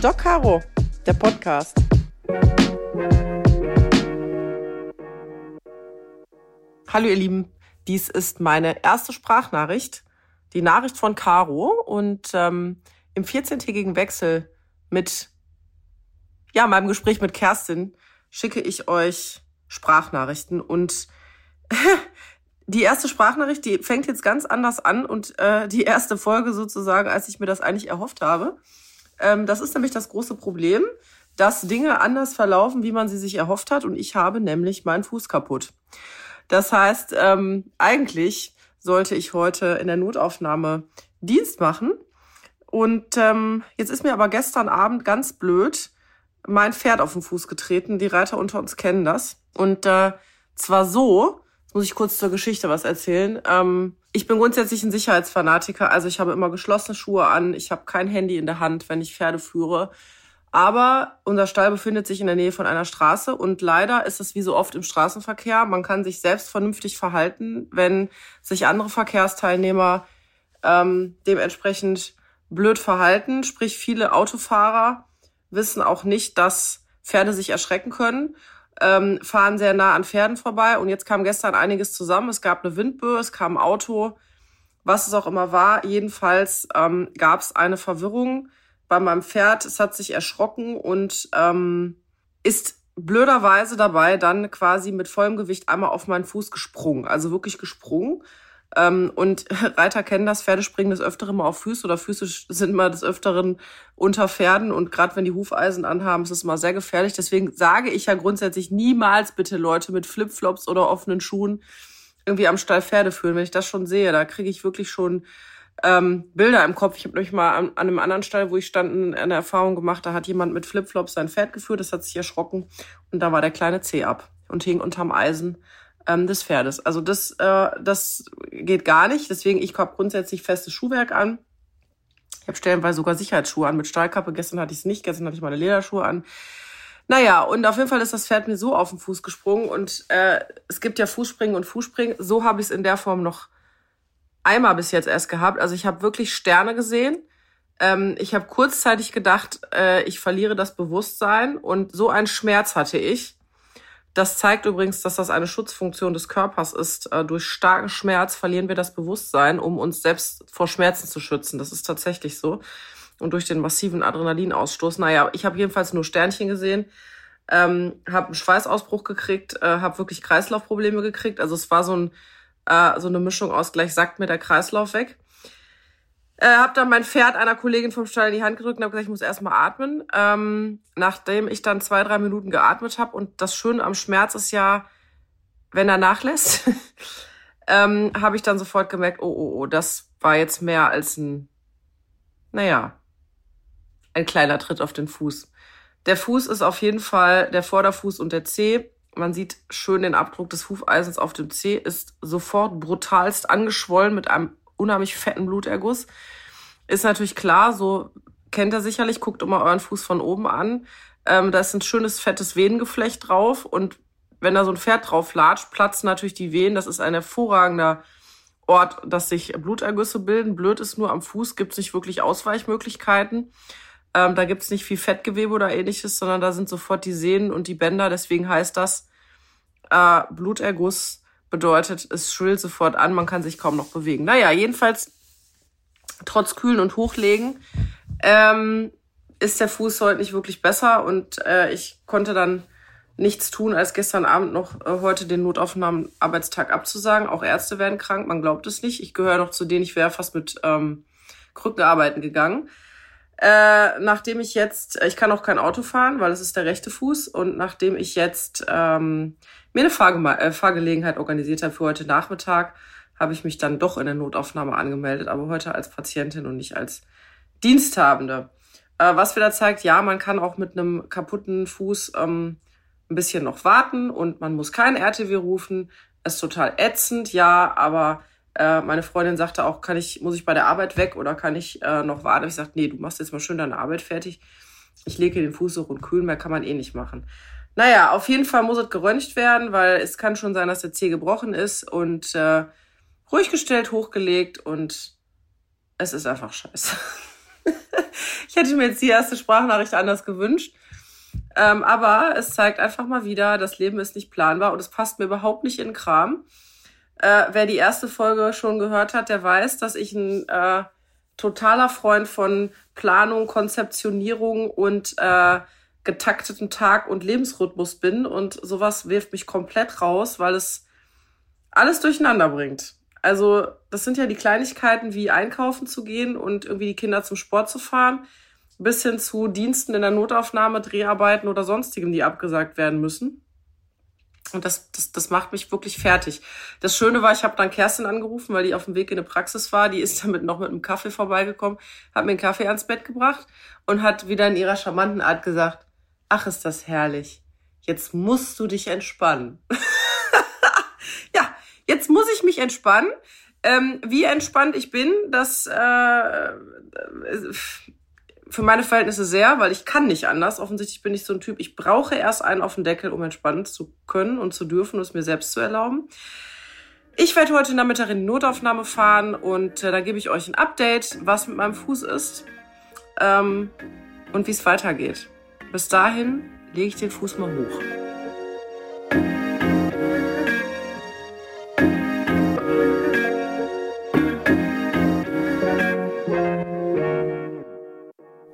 Doc Caro, der Podcast. Hallo ihr Lieben, dies ist meine erste Sprachnachricht, die Nachricht von Caro und ähm, im 14-tägigen Wechsel mit ja, meinem Gespräch mit Kerstin schicke ich euch Sprachnachrichten und die erste Sprachnachricht, die fängt jetzt ganz anders an und äh, die erste Folge sozusagen, als ich mir das eigentlich erhofft habe. Ähm, das ist nämlich das große Problem, dass Dinge anders verlaufen, wie man sie sich erhofft hat und ich habe nämlich meinen Fuß kaputt. Das heißt, ähm, eigentlich sollte ich heute in der Notaufnahme Dienst machen und ähm, jetzt ist mir aber gestern Abend ganz blöd mein Pferd auf den Fuß getreten. Die Reiter unter uns kennen das. Und äh, zwar so, muss ich kurz zur Geschichte was erzählen. Ähm, ich bin grundsätzlich ein Sicherheitsfanatiker, also ich habe immer geschlossene Schuhe an, ich habe kein Handy in der Hand, wenn ich Pferde führe. Aber unser Stall befindet sich in der Nähe von einer Straße und leider ist es wie so oft im Straßenverkehr, man kann sich selbst vernünftig verhalten, wenn sich andere Verkehrsteilnehmer ähm, dementsprechend blöd verhalten. Sprich, viele Autofahrer wissen auch nicht, dass Pferde sich erschrecken können, ähm, fahren sehr nah an Pferden vorbei. Und jetzt kam gestern einiges zusammen. Es gab eine Windböe, es kam ein Auto, was es auch immer war. Jedenfalls ähm, gab es eine Verwirrung bei meinem Pferd. Es hat sich erschrocken und ähm, ist blöderweise dabei dann quasi mit vollem Gewicht einmal auf meinen Fuß gesprungen. Also wirklich gesprungen. Ähm, und Reiter kennen das, Pferde springen des Öfteren mal auf Füße oder Füße sind mal des Öfteren unter Pferden und gerade wenn die Hufeisen anhaben, ist es mal sehr gefährlich. Deswegen sage ich ja grundsätzlich niemals bitte Leute mit Flipflops oder offenen Schuhen irgendwie am Stall Pferde führen. Wenn ich das schon sehe, da kriege ich wirklich schon ähm, Bilder im Kopf. Ich habe neulich mal an, an, einem anderen Stall, wo ich stand, eine Erfahrung gemacht. Da hat jemand mit Flipflops sein Pferd geführt, das hat sich erschrocken und da war der kleine Zeh ab und hing unterm Eisen ähm, des Pferdes. Also das, äh, das geht gar nicht. Deswegen, ich habe grundsätzlich festes Schuhwerk an. Ich habe stellenweise sogar Sicherheitsschuhe an mit Stahlkappe. Gestern hatte ich es nicht, gestern hatte ich meine Lederschuhe an. Naja, und auf jeden Fall ist das Pferd mir so auf den Fuß gesprungen. Und äh, es gibt ja Fußspringen und Fußspringen. So habe ich es in der Form noch einmal bis jetzt erst gehabt. Also ich habe wirklich Sterne gesehen. Ähm, ich habe kurzzeitig gedacht, äh, ich verliere das Bewusstsein. Und so einen Schmerz hatte ich das zeigt übrigens, dass das eine Schutzfunktion des Körpers ist. Äh, durch starken Schmerz verlieren wir das Bewusstsein, um uns selbst vor Schmerzen zu schützen. Das ist tatsächlich so. Und durch den massiven Adrenalinausstoß. Naja, ich habe jedenfalls nur Sternchen gesehen, ähm, habe einen Schweißausbruch gekriegt, äh, habe wirklich Kreislaufprobleme gekriegt. Also es war so, ein, äh, so eine Mischung aus, gleich sagt mir der Kreislauf weg. Äh, habe dann mein Pferd einer Kollegin vom Stall in die Hand gedrückt und habe gesagt, ich muss erstmal atmen. Ähm, nachdem ich dann zwei, drei Minuten geatmet habe und das Schöne am Schmerz ist ja, wenn er nachlässt, ähm, habe ich dann sofort gemerkt, oh, oh, oh, das war jetzt mehr als ein, naja, ein kleiner Tritt auf den Fuß. Der Fuß ist auf jeden Fall der Vorderfuß und der Zeh. Man sieht schön den Abdruck des Hufeisens auf dem Zeh, ist sofort brutalst angeschwollen mit einem unheimlich fetten Bluterguss. Ist natürlich klar, so kennt er sicherlich, guckt immer euren Fuß von oben an. Ähm, da ist ein schönes, fettes Venengeflecht drauf und wenn da so ein Pferd drauf latscht, platzen natürlich die Venen. Das ist ein hervorragender Ort, dass sich Blutergüsse bilden. Blöd ist nur, am Fuß gibt es nicht wirklich Ausweichmöglichkeiten. Ähm, da gibt es nicht viel Fettgewebe oder ähnliches, sondern da sind sofort die Sehnen und die Bänder. Deswegen heißt das äh, Bluterguss bedeutet, es schwillt sofort an, man kann sich kaum noch bewegen. Naja, jedenfalls, trotz Kühlen und Hochlegen, ähm, ist der Fuß heute nicht wirklich besser und äh, ich konnte dann nichts tun, als gestern Abend noch äh, heute den Notaufnahmenarbeitstag abzusagen. Auch Ärzte werden krank, man glaubt es nicht. Ich gehöre noch zu denen, ich wäre fast mit ähm, Krücken arbeiten gegangen. Äh, nachdem ich jetzt, ich kann auch kein Auto fahren, weil es ist der rechte Fuß und nachdem ich jetzt ähm, mir eine Fahrge äh, Fahrgelegenheit organisiert habe für heute Nachmittag, habe ich mich dann doch in der Notaufnahme angemeldet, aber heute als Patientin und nicht als Diensthabende. Äh, was wieder zeigt, ja, man kann auch mit einem kaputten Fuß ähm, ein bisschen noch warten und man muss kein RTW rufen. Ist total ätzend, ja, aber äh, meine Freundin sagte auch, kann ich, muss ich bei der Arbeit weg oder kann ich äh, noch warten? Ich sagte, nee, du machst jetzt mal schön deine Arbeit fertig. Ich lege den Fuß hoch und kühlen, mehr kann man eh nicht machen. Naja, auf jeden Fall muss es geröntgt werden, weil es kann schon sein, dass der Zeh gebrochen ist und äh, ruhig gestellt, hochgelegt und es ist einfach scheiße. ich hätte mir jetzt die erste Sprachnachricht anders gewünscht. Ähm, aber es zeigt einfach mal wieder, das Leben ist nicht planbar und es passt mir überhaupt nicht in den Kram. Äh, wer die erste Folge schon gehört hat, der weiß, dass ich ein äh, totaler Freund von Planung, Konzeptionierung und äh, getakteten Tag- und Lebensrhythmus bin. Und sowas wirft mich komplett raus, weil es alles durcheinander bringt. Also das sind ja die Kleinigkeiten wie einkaufen zu gehen und irgendwie die Kinder zum Sport zu fahren bis hin zu Diensten in der Notaufnahme, Dreharbeiten oder sonstigem, die abgesagt werden müssen. Und das, das, das macht mich wirklich fertig. Das Schöne war, ich habe dann Kerstin angerufen, weil die auf dem Weg in eine Praxis war. Die ist damit noch mit einem Kaffee vorbeigekommen, hat mir einen Kaffee ans Bett gebracht und hat wieder in ihrer charmanten Art gesagt, ach, ist das herrlich. Jetzt musst du dich entspannen. ja, jetzt muss ich mich entspannen. Ähm, wie entspannt ich bin, das äh, äh für meine Verhältnisse sehr, weil ich kann nicht anders. Offensichtlich bin ich so ein Typ, ich brauche erst einen auf den Deckel, um entspannen zu können und zu dürfen und es mir selbst zu erlauben. Ich werde heute Nachmittag in die Notaufnahme fahren und äh, da gebe ich euch ein Update, was mit meinem Fuß ist ähm, und wie es weitergeht. Bis dahin lege ich den Fuß mal hoch.